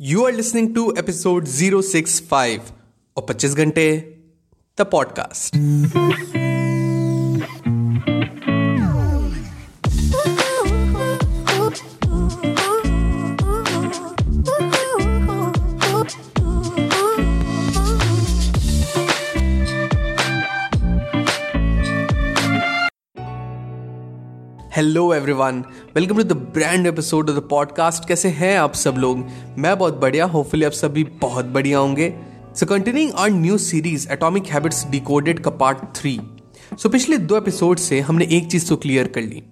You are listening to episode 065 और 25 घंटे the podcast hello everyone welcome to the brand episode of the podcast कैसे हैं आप सब लोग? मैं बहुत बढ़िया होपफुली आप सभी बहुत बढ़िया होंगे। So continuing our new series Atomic Habits Decoded का पार्ट थ्री सो पिछले दो एपिसोड से हमने एक चीज़ तो क्लियर कर ली,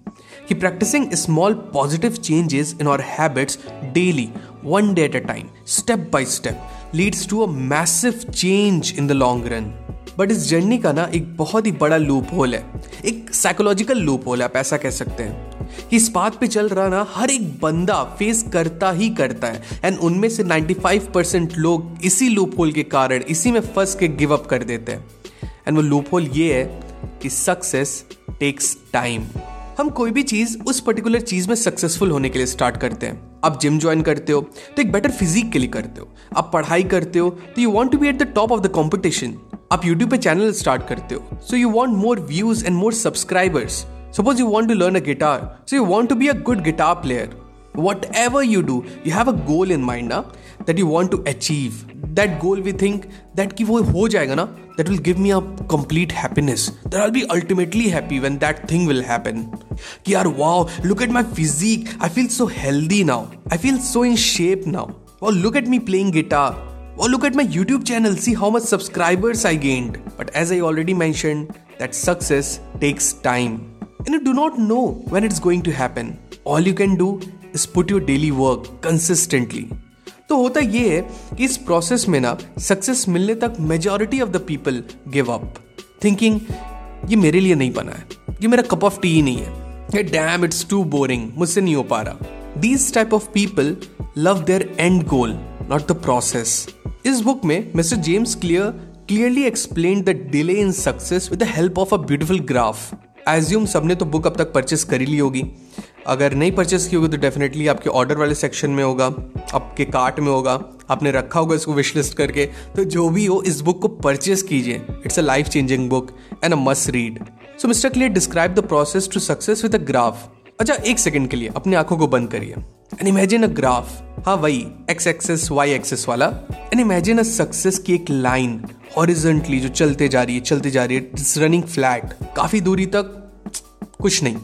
कि practicing small positive changes in our habits daily one day at a time step by step leads to a massive change in the long run but इस जर्नी का ना एक बहुत ही बड़ा लूप होल है। एक साइकोलॉजिकल लूप होल आप ऐसा कह सकते हैं। इस बात पे चल रहा ना, हर एक बंदा फेस करता ही करता है। एंड उनमें से 95 परसेंट लोग इसी लूप होल के कारण, इसी में फंस के गिव अप कर देते हैं। एंड वो लूप होल ये है कि सक्सेस टेक्स टाइम हम कोई भी चीज़, उस पर्टिकुलर चीज़ में सक्सेसफुल होने के लिए स्टार्ट करते हैं। आप जिम ज्वाइन करते हो तो एक बेटर फिजिक के लिए करते हो। आप पढ़ाई करते हो तो you want to be at the top of the competition आप यूट्यूब पे चैनल स्टार्ट करते हो. So you want more views and more subscribers suppose you want to learn a guitar so you want to be a good guitar player whatever you do you have a goal in mind ना that you want to achieve that goal we think that कि वो हो जाएगा ना that will give me a complete happiness that I be ultimately happy when that thing will happen कि यार wow look at my physique I feel so healthy now I feel so in shape now और look at me playing guitar or look at my YouTube channel, see how much subscribers I gained. But as I already mentioned, that success takes time. And you do not know when it's going to happen. All you can do is put your daily work consistently. तो होता ये है कि इस process में ना success मिलने तक majority of the people give up thinking ये मेरे लिए नहीं बना है ये मेरा कप ऑफ़ टी ही नहीं है डैम इट्स टू बोरिंग मुझसे नहीं हो पा रहा these type of people love their end goal not the process इस बुक में mister James Clear clearly explain the delay in success with the help of a beautiful graph assume सबने तो book अब तक परचेस करी ली होगी। अगर नहीं परचेस की होगी तो डेफिनेटली आपके ऑर्डर वाले सेक्शन में होगा, आपके कार्ट में होगा, आपने रखा होगा इसको विश लिस्ट करके। तो जो भी हो, इस बुक को परचेस कीजिए। It's a life changing book and a must read so mister Clear describe the process to success with a graph अच्छा एक सेकंड के लिए अपनी आँखों को बंद करिए। एंड इमेजिन अ ग्राफ हाँ वही एक्स एक्सेस वाई एक्सेस वाला एंड इमेजिन अ सक्सेस की एक लाइन हॉरिजेंटली जो चलते जा रही है चलते जा रही है इट्स रनिंग फ्लैट काफ़ी दूरी तक कुछ नहीं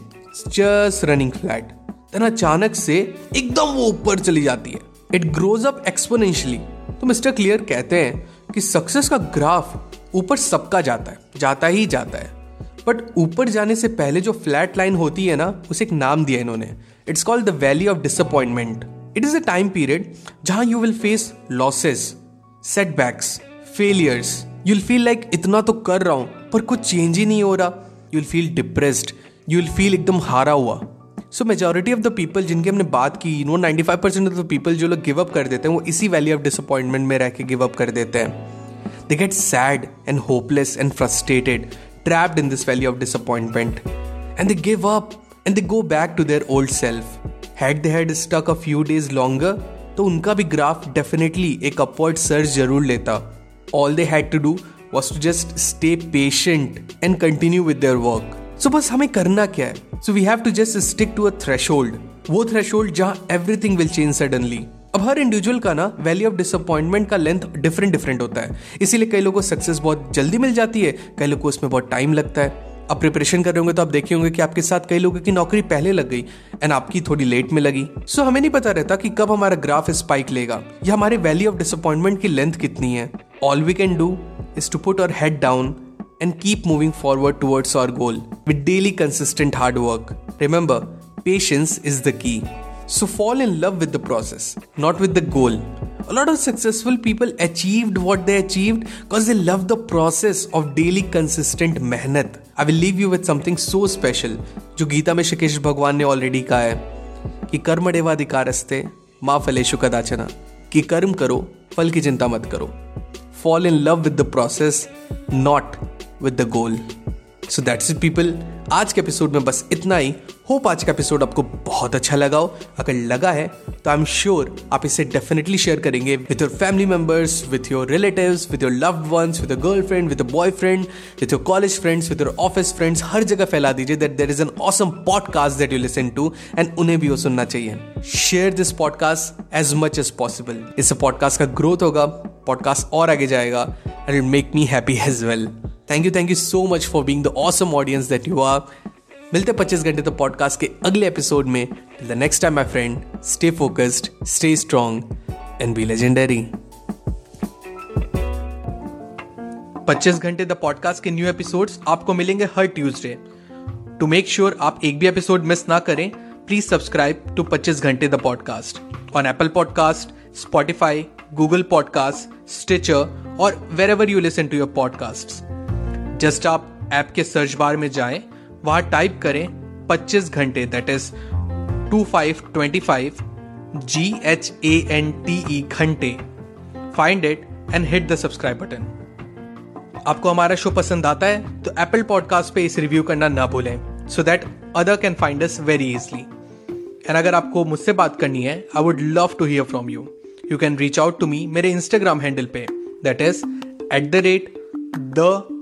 जस्ट रनिंग फ्लैट देन अचानक से एकदम वो ऊपर चली जाती है इट ग्रोज अप एक्सपोनेंशियली तो मिस्टर क्लियर कहते हैं कि सक्सेस का ग्राफ ऊपर सबका जाता है जाता ही जाता है बट ऊपर जाने से पहले जो फ्लैट लाइन होती है ना, उसे एक नाम दिया इन्होंने। It's called the valley of disappointment it is a time period जहाँ you will face losses setbacks failures you'll feel like इतना तो कर रहा हूँ, पर कुछ चेंज ही नहीं हो रहा। You'll feel depressed you will feel एकदम हारा हुआ। So majority of the people जिनकी हमने बात की no ninety five percent of the people जो लोग गिव अप कर देते हैं, वो इसी वैली ऑफ़ डिसअपॉइंटमेंट में रह के गिव अप कर देते हैं। They get sad and hopeless and frustrated trapped in this valley of disappointment. And they give up and they go back to their old self. Had they had stuck a few days longer, तो उनका भी graph definitely एक upward surge ज़रूर लेता। All they had to do was to just stay patient and continue with their work so बस हमें करना क्या है? So we have to just stick to a thresh वो थ्रेश जहाँ एवरीथिंग विल चेंज सडनली अब हर इंडिविजुअल का ना वैल्यू ऑफ़ डिसअपॉइंटमेंट का लेंथ डिफरेंट डिफरेंट होता है। इसीलिए कई लोगों को सक्सेस बहुत जल्दी मिल जाती है कई लोगों को उसमें बहुत टाइम लगता है। अब प्रिपरेशन कर रहे होंगे तो आप देखे होंगे कि आपके साथ कई लोगों की नौकरी पहले लग गई एंड आपकी थोड़ी लेट में लगी। सो so, हमें नहीं पता रहता कि कब हमारा ग्राफ स्पाइक लेगा। या हमारे वैल्यू ऑफ़ डिसअपॉइंटमेंट की लेंथ कितनी है। All we can do is to put our head down and keep moving forward towards our goal with daily consistent hard work remember patience is the key So fall in love with the process, not with the goal. A lot of successful people achieved what they achieved because they love the process of daily consistent mehnat. I will leave you with something so special जो गीता में श्री भगवान ने already कहा है कि कर्मडेवाधिकारस्ते माँ फलेशु कदाचना कि कर्म करो फल की चिंता मत करो fall in love with the process not with the goal so that's it people आज के एपिसोड में बस इतना ही। होप आज का एपिसोड आपको बहुत अच्छा लगा हो। अगर लगा है तो आई एम श्योर आप इसे डेफिनेटली शेयर करेंगे with your family members with your relatives with your loved ones with girlfriend with boyfriend with your college friends with your office friends हर जगह फैला दीजिए that there is an awesome podcast that you listen to and उन्हें भी वो सुनना चाहिए। Share this podcast as much as possible इससे podcast का ग्रोथ होगा पॉडकास्ट और आगे जाएगा and make me happy as well thank you thank you so much for being the awesome audience that you are मिलते पच्चीस घंटे तो पॉडकास्ट के अगले एपिसोड में। The next time my friend stay focused stay strong and be legendary पच्चीस घंटे the podcast के न्यू एपिसोड्स आपको मिलेंगे हर ट्यूसडे टू मेक श्योर आप एक भी एपिसोड मिस ना करें प्लीज़ सब्सक्राइब टू पच्चीस घंटे the podcast on Apple podcast Spotify Google podcast Stitcher और wherever you listen to your podcast just आप ऐप के सर्च बार में जाएँ, वहाँ टाइप करें 25 घंटे that is two five twenty five G H A N T E घंटे find it and hit the subscribe button आपको हमारा शो पसंद आता है तो एप्पल पॉडकास्ट पे इस रिव्यू करना ना भूलें so that other can find us very easily and अगर आपको मुझसे बात करनी है I would love to hear from you you can reach out to me मेरे इंस्टाग्राम हैंडल पे that is at the rate the